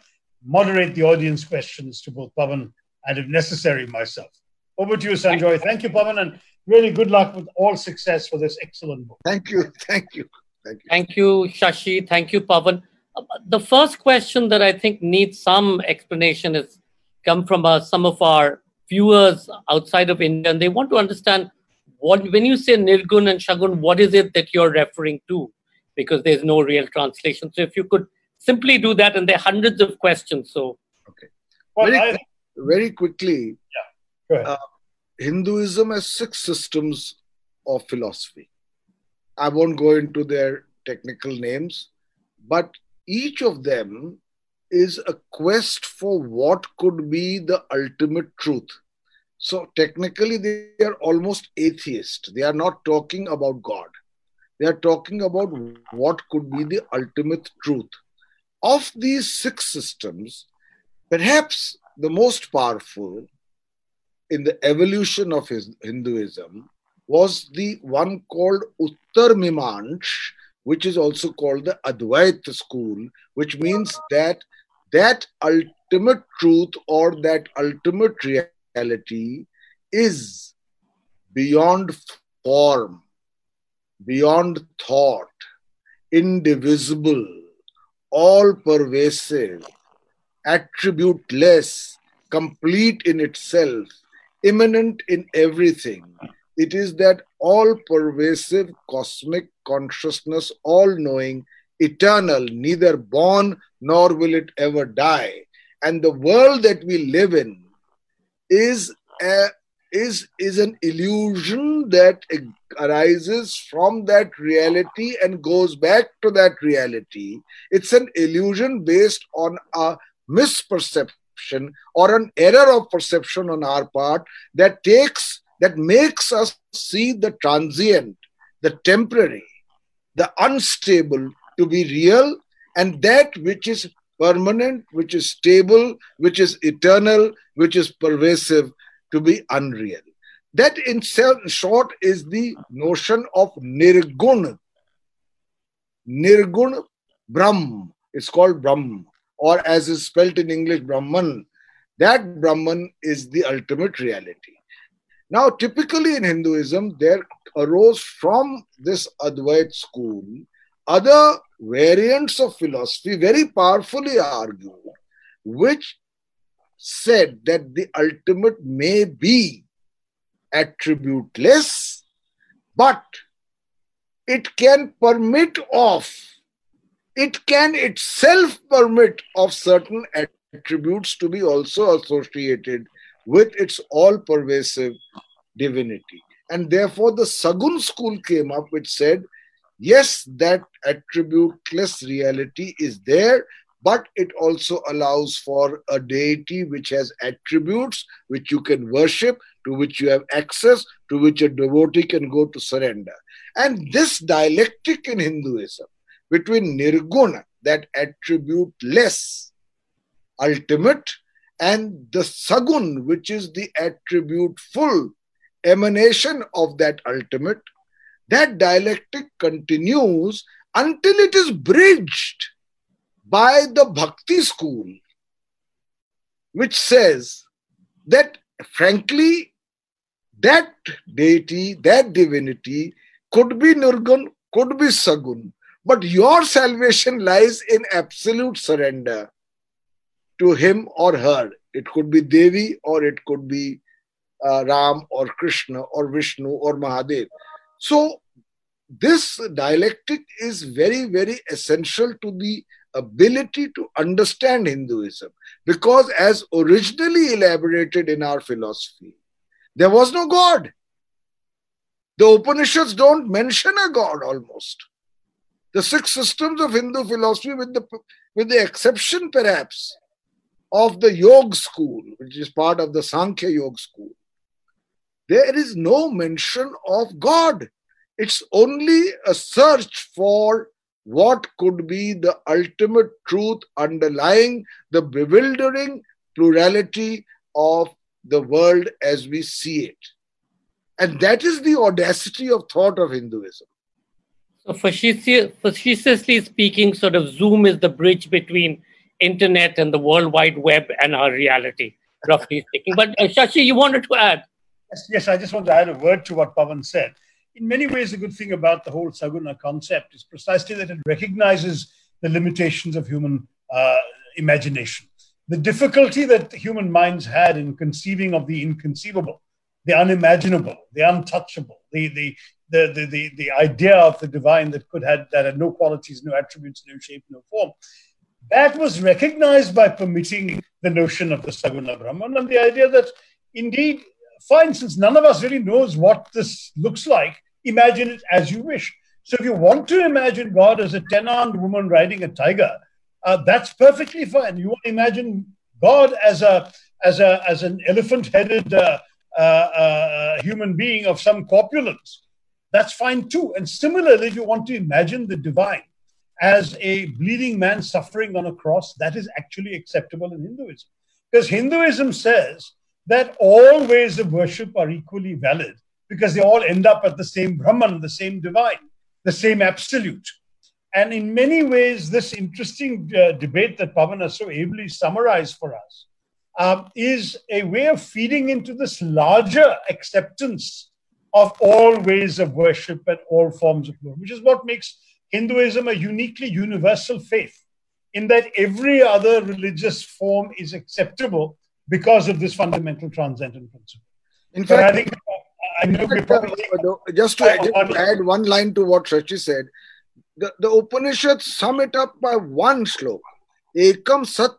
moderate the audience questions to both Pavan and, if necessary, myself. Over to you, Sanjoy. Thank you, Pavan, and really good luck with all success for this excellent book. Thank you. Thank you. Thank you. Thank you, Shashi. Thank you, Pavan. Uh, the first question that I think needs some explanation is come from uh, some of our viewers outside of India, and they want to understand what when you say Nirgun and Shagun, what is it that you're referring to? Because there's no real translation. So if you could simply do that, and there are hundreds of questions. So okay, well, very, I, very quickly. Uh, Hinduism has six systems of philosophy. I won't go into their technical names, but each of them is a quest for what could be the ultimate truth. So technically, they are almost atheist. They are not talking about God. They are talking about what could be the ultimate truth. Of these six systems, perhaps the most powerful in the evolution of his Hinduism was the one called Uttar Mimansa, which is also called the Advaita school, which means that that ultimate truth or that ultimate reality is beyond form, beyond thought, indivisible, all pervasive, attributeless, complete in itself, immanent in everything. It is that all pervasive cosmic consciousness, all knowing, eternal, neither born nor will it ever die. And the world that we live in is a, is, is an illusion that arises from that reality and goes back to that reality. It's an illusion based on a misperception or an error of perception on our part that takes that makes us see the transient, the temporary, the unstable to be real, and that which is permanent, which is stable, which is eternal, which is pervasive to be unreal. That, in short, is the notion of nirguna nirguna Brahm. It's called Brahm, or as is spelt in English, Brahman. That Brahman is the ultimate reality. Now, typically in Hinduism, there arose from this Advait school other variants of philosophy, very powerfully argued, which said that the ultimate may be attributeless, but it can permit of, it can itself permit of certain attributes to be also associated with its all pervasive divinity. And therefore, the Sagun school came up, which said, yes, that attributeless reality is there, but it also allows for a deity which has attributes which you can worship, to which you have access, to which a devotee can go to surrender. And this dialectic in Hinduism between nirguna, that attribute-less, ultimate, and the sagun, which is the attribute full emanation of that ultimate, that dialectic continues until it is bridged by the bhakti school, which says that, frankly, that deity, that divinity could be Nirgun, could be Sagun, but your salvation lies in absolute surrender to him or her. It could be Devi or it could be uh, Ram or Krishna or Vishnu or Mahadev. So, this dialectic is very, very essential to the ability to understand Hinduism because, as originally elaborated in our philosophy, there was no God. The Upanishads don't mention a God almost. The six systems of Hindu philosophy, with the, with the exception perhaps of the Yoga school, which is part of the Sankhya Yoga school, there is no mention of God. It's only a search for what could be the ultimate truth underlying the bewildering plurality of the world as we see it. And that is the audacity of thought of Hinduism. So, facetiously speaking, sort of Zoom is the bridge between internet and the World Wide Web and our reality, roughly speaking. But uh, Shashi, you wanted to add? Yes, yes, I just want to add a word to what Pavan said. In many ways, the good thing about the whole Saguna concept is precisely that it recognizes the limitations of human uh, imagination. The difficulty that human minds had in conceiving of the inconceivable, the unimaginable, the untouchable, the, the, the, the, the, the idea of the divine that could have that had no qualities, no attributes, no shape, no form. That was recognized by permitting the notion of the Saguna Brahman and the idea that indeed, fine, since none of us really knows what this looks like, imagine it as you wish. So if you want to imagine God as a ten-armed woman riding a tiger, uh, that's perfectly fine. You want to imagine God as a as a as an elephant-headed uh, uh, uh human being of some corpulence that's fine too. And similarly, if you want to imagine the divine as a bleeding man suffering on a cross, that is actually acceptable in Hinduism. Because Hinduism says that all ways of worship are equally valid because they all end up at the same Brahman, the same divine, the same absolute. And in many ways, this interesting uh, debate that Pavan has so ably summarized for us um, is a way of feeding into this larger acceptance of all ways of worship and all forms of worship, which is what makes Hinduism a uniquely universal faith, in that every other religious form is acceptable because of this fundamental transcendent principle. In fact, I think uh, I know probably, just to just add one line to what Shashi said, the, the Upanishads sum it up by one sloka. Ekam sat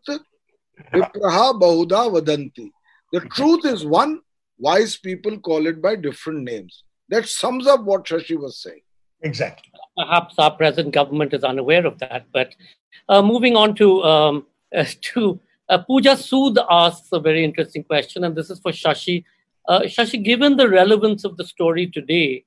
vipraha bahuda vadanti. The truth is one, wise people call it by different names. That sums up what Shashi was saying. Exactly. Perhaps our present government is unaware of that. But uh, moving on to um, uh, to uh, Pooja Sood asks a very interesting question, and this is for Shashi. Uh, Shashi, given the relevance of the story today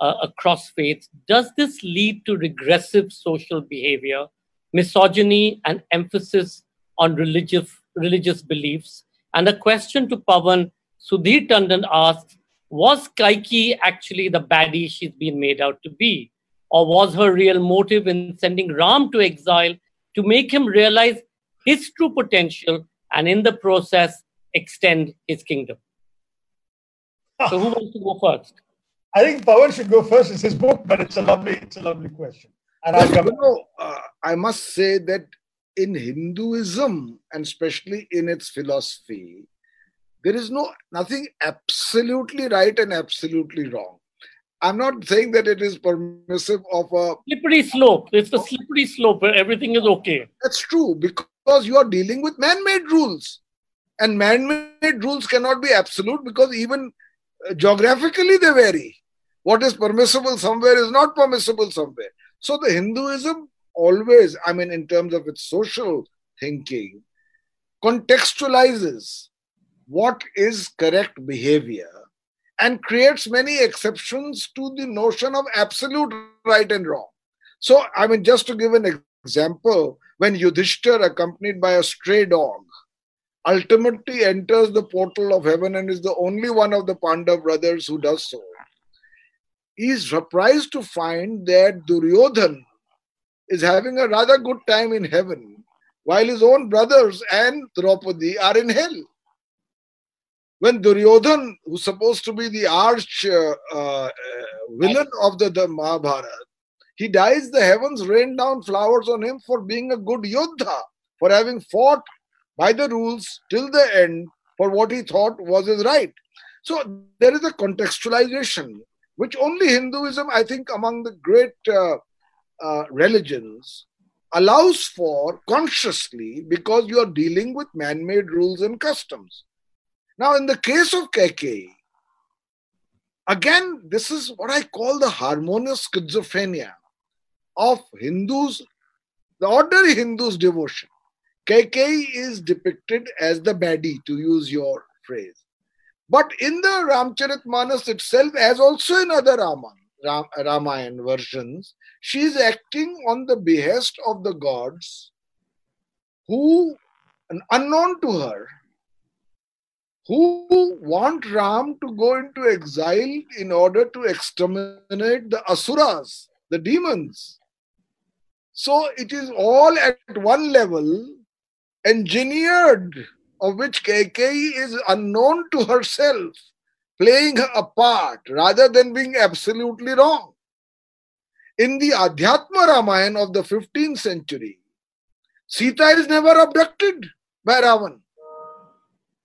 uh, across faiths, does this lead to regressive social behavior, misogyny, and emphasis on religious religious beliefs? And a question to Pavan Sudhir Tandon asks, was Kaikeyi actually the baddie she's been made out to be? Or was her real motive in sending Ram to exile to make him realize his true potential and in the process extend his kingdom? So who wants to go first? I think Pavan should go first. It's his book, but it's a lovely, it's a lovely question. And I'll come. You know, uh, I must say that in Hinduism, and especially in its philosophy, there is no nothing absolutely right and absolutely wrong. I'm not saying that it is permissive of a slippery slope. It's the slippery slope where everything is okay. That's true because you are dealing with man-made rules, and man-made rules cannot be absolute because even uh, geographically they vary. What is permissible somewhere is not permissible somewhere. So the Hinduism always, I mean, in terms of its social thinking, contextualizes what is correct behavior and creates many exceptions to the notion of absolute right and wrong. So, I mean, just to give an example, when Yudhishthir, accompanied by a stray dog, ultimately enters the portal of heaven and is the only one of the Pandav brothers who does so, he is surprised to find that Duryodhan is having a rather good time in heaven while his own brothers and Draupadi are in hell when Duryodhan, who's supposed to be the arch uh, uh, villain of the, the Mahabharata, he dies, the heavens rain down flowers on him for being a good Yodha, for having fought by the rules till the end for what he thought was his right. So there is a contextualization, which only Hinduism, I think, among the great uh, uh, religions, allows for consciously because you are dealing with man made rules and customs. Now, in the case of Kaikeyi, again, this is what I call the harmonious schizophrenia of Hindus, the ordinary Hindus' devotion. Kaikeyi is depicted as the baddie, to use your phrase. But in the Ramcharitmanas itself, as also in other Raman, Ram, Ramayana versions, she is acting on the behest of the gods who, unknown to her, who want Ram to go into exile in order to exterminate the asuras, the demons. So it is all at one level engineered, of which Kaikeyi is unknown to herself, playing a part rather than being absolutely wrong. In the Adhyatma Ramayana of the 15th century, Sita is never abducted by Ravan.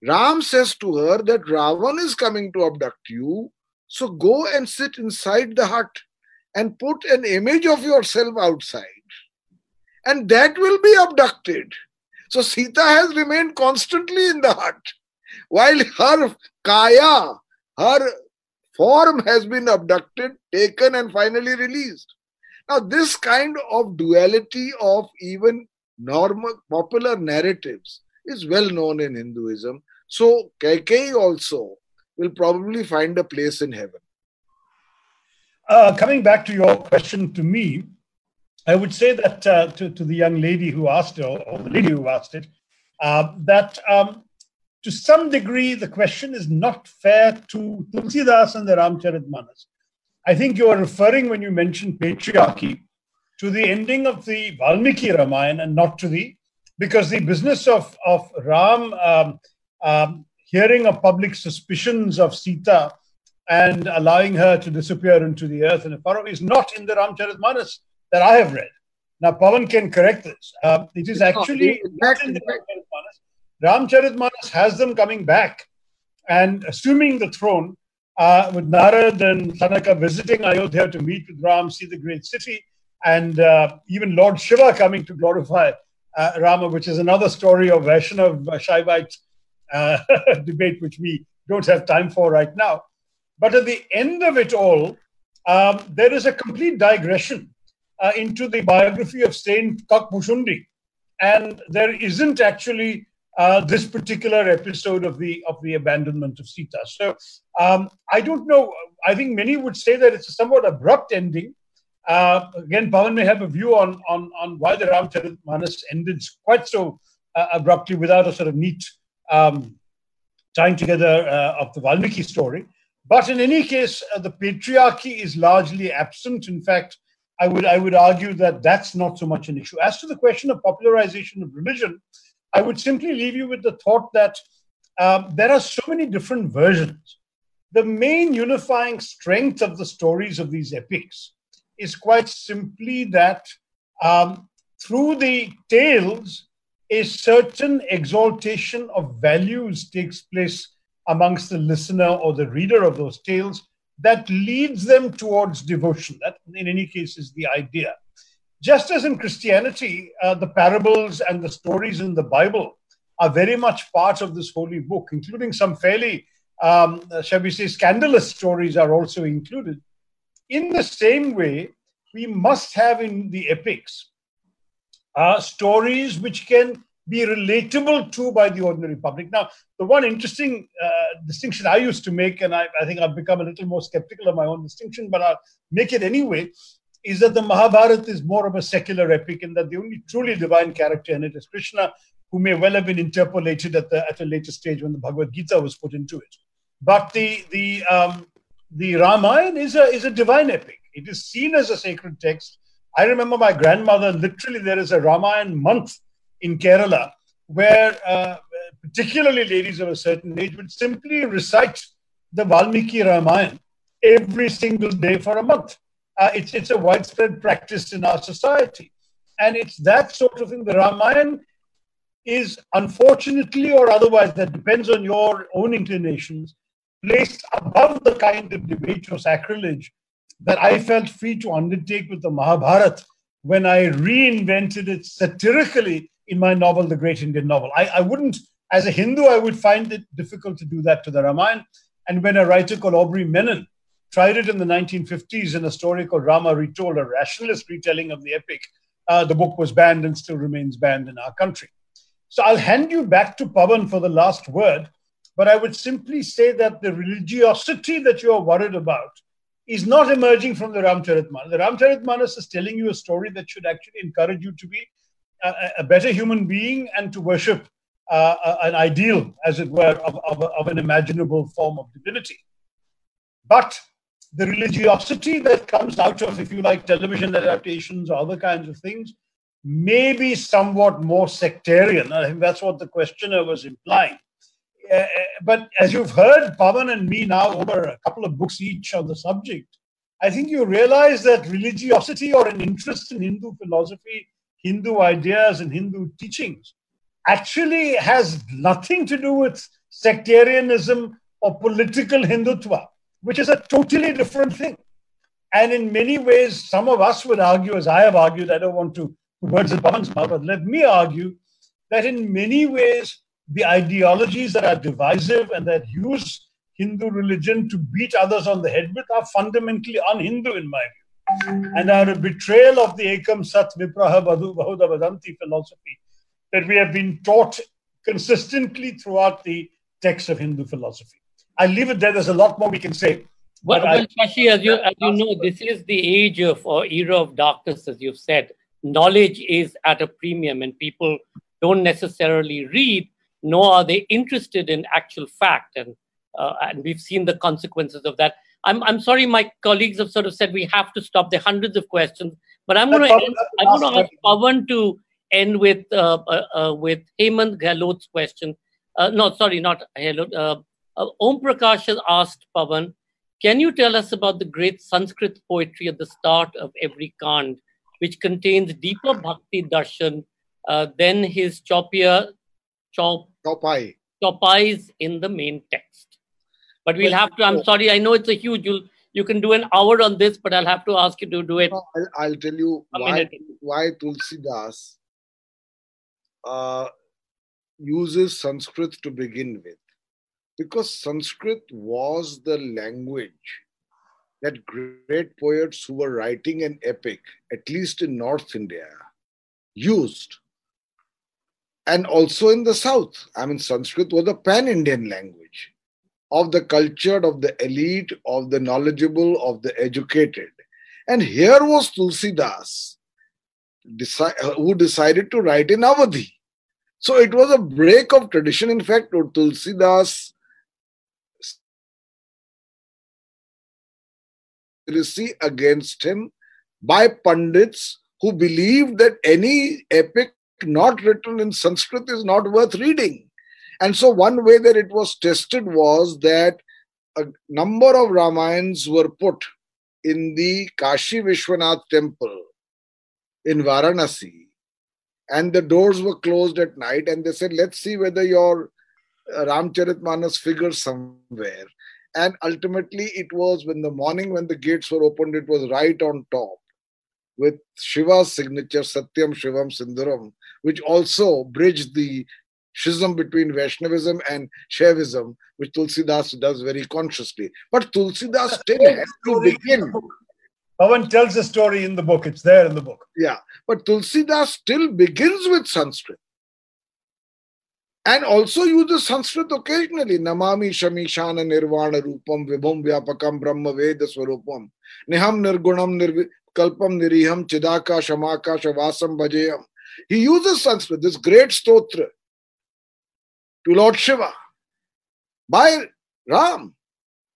Ram says to her that Ravan is coming to abduct you, so go and sit inside the hut and put an image of yourself outside. And that will be abducted. So Sita has remained constantly in the hut, while her kaya, her form has been abducted, taken, and finally released. Now, this kind of duality of even normal popular narratives is well known in Hinduism. So Kaikeyi also will probably find a place in heaven. Uh, coming back to your question to me, I would say that uh, to, to, the young lady who asked it, or, the lady who asked it, uh, that um, to some degree the question is not fair to Tulsidas and the Ramcharitmanas. I think you are referring when you mention patriarchy to the ending of the Valmiki Ramayana and not to the, because the business of, of Ram um, um, hearing of public suspicions of Sita and allowing her to disappear into the earth in a furrow is not in the Ramcharitmanas that I have read. Now, Pavan can correct this. Uh, it is actually not in the Ramcharitmanas. Ramcharitmanas has them coming back and assuming the throne uh, with Narad and Sanaka visiting Ayodhya to meet with Ram, see the great city, and uh, even Lord Shiva coming to glorify uh, Rama, which is another story of Vaishnav Shaivite uh, debate, which we don't have time for right now. But at the end of it all, um, there is a complete digression uh, into the biography of Saint Kakbhushundi. And there isn't actually uh, this particular episode of the of the abandonment of Sita. So um, I don't know. I think many would say that it's a somewhat abrupt ending. Uh, again, Pavan may have a view on on on why the Ramcharitmanas ended quite so uh, abruptly without a sort of neat um, tying together uh, of the Valmiki story. But in any case, uh, the patriarchy is largely absent. In fact, I would I would argue that that's not so much an issue. As to the question of popularization of religion, I would simply leave you with the thought that um, there are so many different versions. The main unifying strength of the stories of these epics is quite simply that um, through the tales, a certain exaltation of values takes place amongst the listener or the reader of those tales that leads them towards devotion. That, in any case, is the idea. Just as in Christianity, uh, the parables and the stories in the Bible are very much part of this holy book, including some fairly, um, shall we say, scandalous stories are also included. In the same way, we must have in the epics uh, stories which can be relatable to by the ordinary public. Now, the one interesting uh, distinction I used to make, and I, I, think I've become a little more skeptical of my own distinction, but I'll make it anyway, is that the Mahabharata is more of a secular epic and that the only truly divine character in it is Krishna, who may well have been interpolated at, the, at a later stage when the Bhagavad Gita was put into it. But the, the, um, the Ramayana is a, is a divine epic. It is seen as a sacred text. I remember my grandmother, literally, there is a Ramayan month in Kerala where uh, particularly ladies of a certain age would simply recite the Valmiki Ramayana every single day for a month. Uh, it's, it's a widespread practice in our society. And it's that sort of thing. The Ramayana is unfortunately or otherwise, that depends on your own inclinations, placed above the kind of debate or sacrilege that I felt free to undertake with the Mahabharata when I reinvented it satirically in my novel, The Great Indian Novel. I, I wouldn't, as a Hindu, I would find it difficult to do that to the Ramayana. And when a writer called Aubrey Menen tried it in the 1950s in a story called Rama Retold, a rationalist retelling of the epic, uh, the book was banned and still remains banned in our country. So I'll hand you back to Pavan for the last word, but I would simply say that the religiosity that you are worried about is not emerging from the Ramcharitmanas. The Ramcharitmanas is telling you a story that should actually encourage you to be a, a better human being and to worship uh, an ideal, as it were, of, of, of an imaginable form of divinity. But the religiosity that comes out of, if you like, television adaptations or other kinds of things may be somewhat more sectarian. I think that's what the questioner was implying. Uh, uh, but as you've heard Pavan and me now over a couple of books each on the subject, I think you realize that religiosity or an interest in Hindu philosophy, Hindu ideas, and Hindu teachings actually has nothing to do with sectarianism or political Hindutva, which is a totally different thing. And in many ways, some of us would argue, as I have argued, I don't want to put words in Pavan's mouth, but let me argue that in many ways, the ideologies that are divisive and that use Hindu religion to beat others on the head with are fundamentally un-Hindu in my view, and are a betrayal of the Ekam Sat Vipraha Bahuda Vadanti philosophy that we have been taught consistently throughout the text of Hindu philosophy. I leave it there. There's a lot more we can say. Well, well Shashi, as you, as you know, this is the age of or era of darkness, as you've said. Knowledge is at a premium, and people don't necessarily read nor are they interested in actual fact. And, uh, and we've seen the consequences of that. I'm, I'm sorry, my colleagues have sort of said we have to stop. There are hundreds of questions, but I'm going to I'm going to ask Pavan to end with uh, uh, uh, with Hemant Gehlot's question. Uh, no, sorry, not Gehlot. Uh, uh, Om Prakash has asked Pavan, can you tell us about the great Sanskrit poetry at the start of every Kand, which contains deeper bhakti darshan uh, than his choppier chop Chopai. Chopais in the main text. But we'll have to, I'm sorry, I know it's a huge, you'll, you can do an hour on this, but I'll have to ask you to do it. I'll, I'll tell you why, why Tulsidas uh, uses Sanskrit to begin with. Because Sanskrit was the language that great poets who were writing an epic, at least in North India, used and also in the south. I mean, Sanskrit was a pan Indian language of the cultured, of the elite, of the knowledgeable, of the educated. And here was Tulsidas, uh, who decided to write in Awadhi. So it was a break of tradition. In fact, Tulsidas against him by Pandits who believed that any epic not written in Sanskrit is not worth reading. And so, one way that it was tested was that a number of Ramayans were put in the Kashi Vishwanath temple in Varanasi, and the doors were closed at night. And they said, Let's see whether your uh, Ramcharitmanas figures somewhere. And ultimately, it was when the morning when the gates were opened, it was right on top with Shiva's signature, Satyam Shivam Sundaram, which also bridged the schism between Vaishnavism and Shaivism, which Tulsidas does very consciously. But Tulsidas still has to begin. Pavan tells the story in the book, it's there in the book. Yeah, but Tulsidas still begins with Sanskrit. And also uses Sanskrit occasionally. Namami Shamishana Nirvana Rupam Vibhum Vyapakam Brahma Veda Swarupam Niham Nirgunam Nirvi kalpam niriham chidaka shamaka shavasam bhajeyam. He uses Sanskrit, this great stotra, to Lord Shiva by Ram.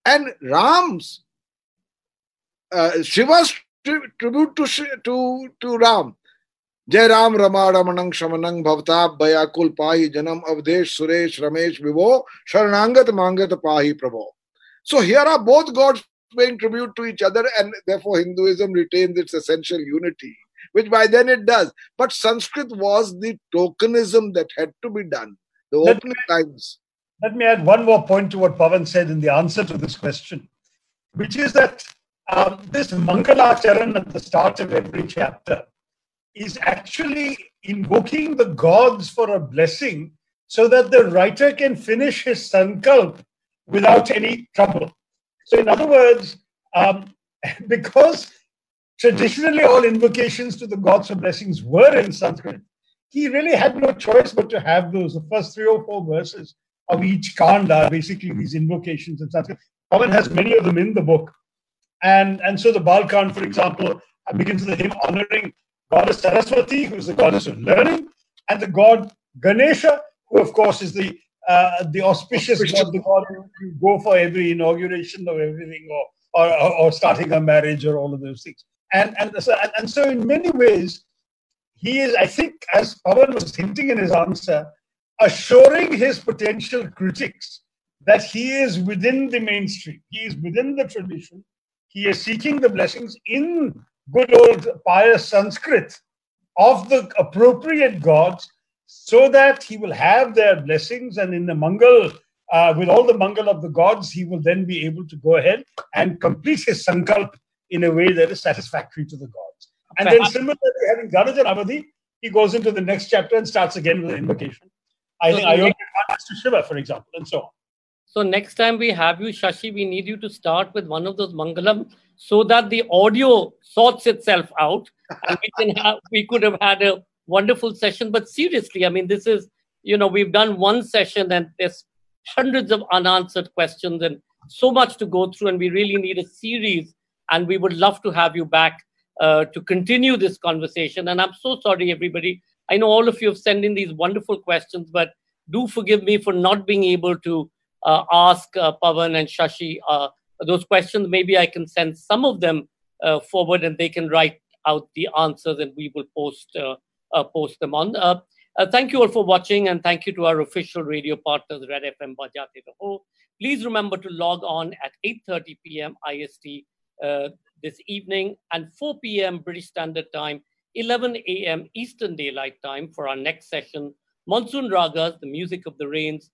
And Ram's, uh, Shiva's tribute to, to, to Ram. जय राम रमा रमणं शमनं भवताप भयाकुल पाही जन्म अवधेश सुरेश रमेश विभो शरणांगत मांगत पाही प्रभो so here are both gods paying tribute to each other, and therefore Hinduism retains its essential unity, which by then it does. But Sanskrit was the tokenism that had to be done, the let opening me, lines. Let me add one more point to what Pavan said in the answer to this question, which is that um, this Mangalacharan at the start of every chapter is actually invoking the gods for a blessing so that the writer can finish his sankalp without any trouble. So, in other words, um, because traditionally all invocations to the gods for blessings were in Sanskrit, he really had no choice but to have those. The first three or four verses of each kanda are basically these invocations in Sanskrit. Pavan has many of them in the book. And, and so the Balkand, for example, begins with him honoring goddess Saraswati, who is the goddess of learning, and the god Ganesha, who of course is the uh, the auspicious god, the god you go for every inauguration of everything, or, or or starting a marriage, or all of those things. And and so and so in many ways, he is, I think, as Pawan was hinting in his answer, assuring his potential critics that he is within the mainstream, he is within the tradition, he is seeking the blessings in good old pious Sanskrit of the appropriate gods so that he will have their blessings and in the Mangal, uh, with all the Mangal of the gods, he will then be able to go ahead and complete his Sankalp in a way that is satisfactory to the gods. And then similarly, having in Awadhi, he goes into the next chapter and starts again with an invocation. I so think Ayodhya to Shiva, for example, and so on. So next time we have you, Shashi, we need you to start with one of those Mangalam so that the audio sorts itself out and we can have we could have had a wonderful session. But seriously, I mean, this is, you know, we've done one session and there's hundreds of unanswered questions and so much to go through, and we really need a series. And we would love to have you back uh, to continue this conversation. And I'm so sorry, everybody. I know all of you have sent in these wonderful questions, but do forgive me for not being able to uh, ask uh, Pawan and Shashi uh, those questions. Maybe I can send some of them uh, forward and they can write out the answers and we will post uh, post them on. thank you all for watching and thank you to our official radio partners, Red FM Bajate Raho. Please remember to log on at 8.30 p.m. IST this evening and 4 p.m. British Standard Time, 11 a.m. Eastern Daylight Time for our next session, Monsoon Ragas, the music of the rains,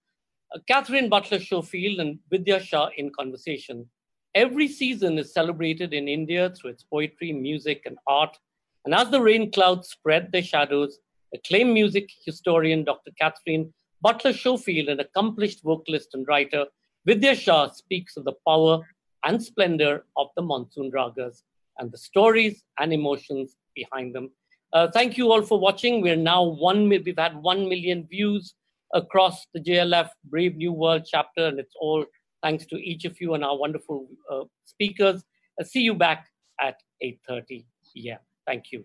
uh, Katherine Butler Schofield and Vidya Shah in conversation. Every season is celebrated in India through its poetry, music, and art. And as the rain clouds spread their shadows, acclaimed music historian Dr. Katherine Butler Schofield, an accomplished vocalist and writer, Vidya Shah speaks of the power and splendor of the monsoon ragas and the stories and emotions behind them. Uh, thank you all for watching. We're now one, we've had 1 million views across the JLF Brave New World chapter, and it's all thanks to each of you and our wonderful uh, speakers. I'll see you back at 8.30 p.m. Thank you.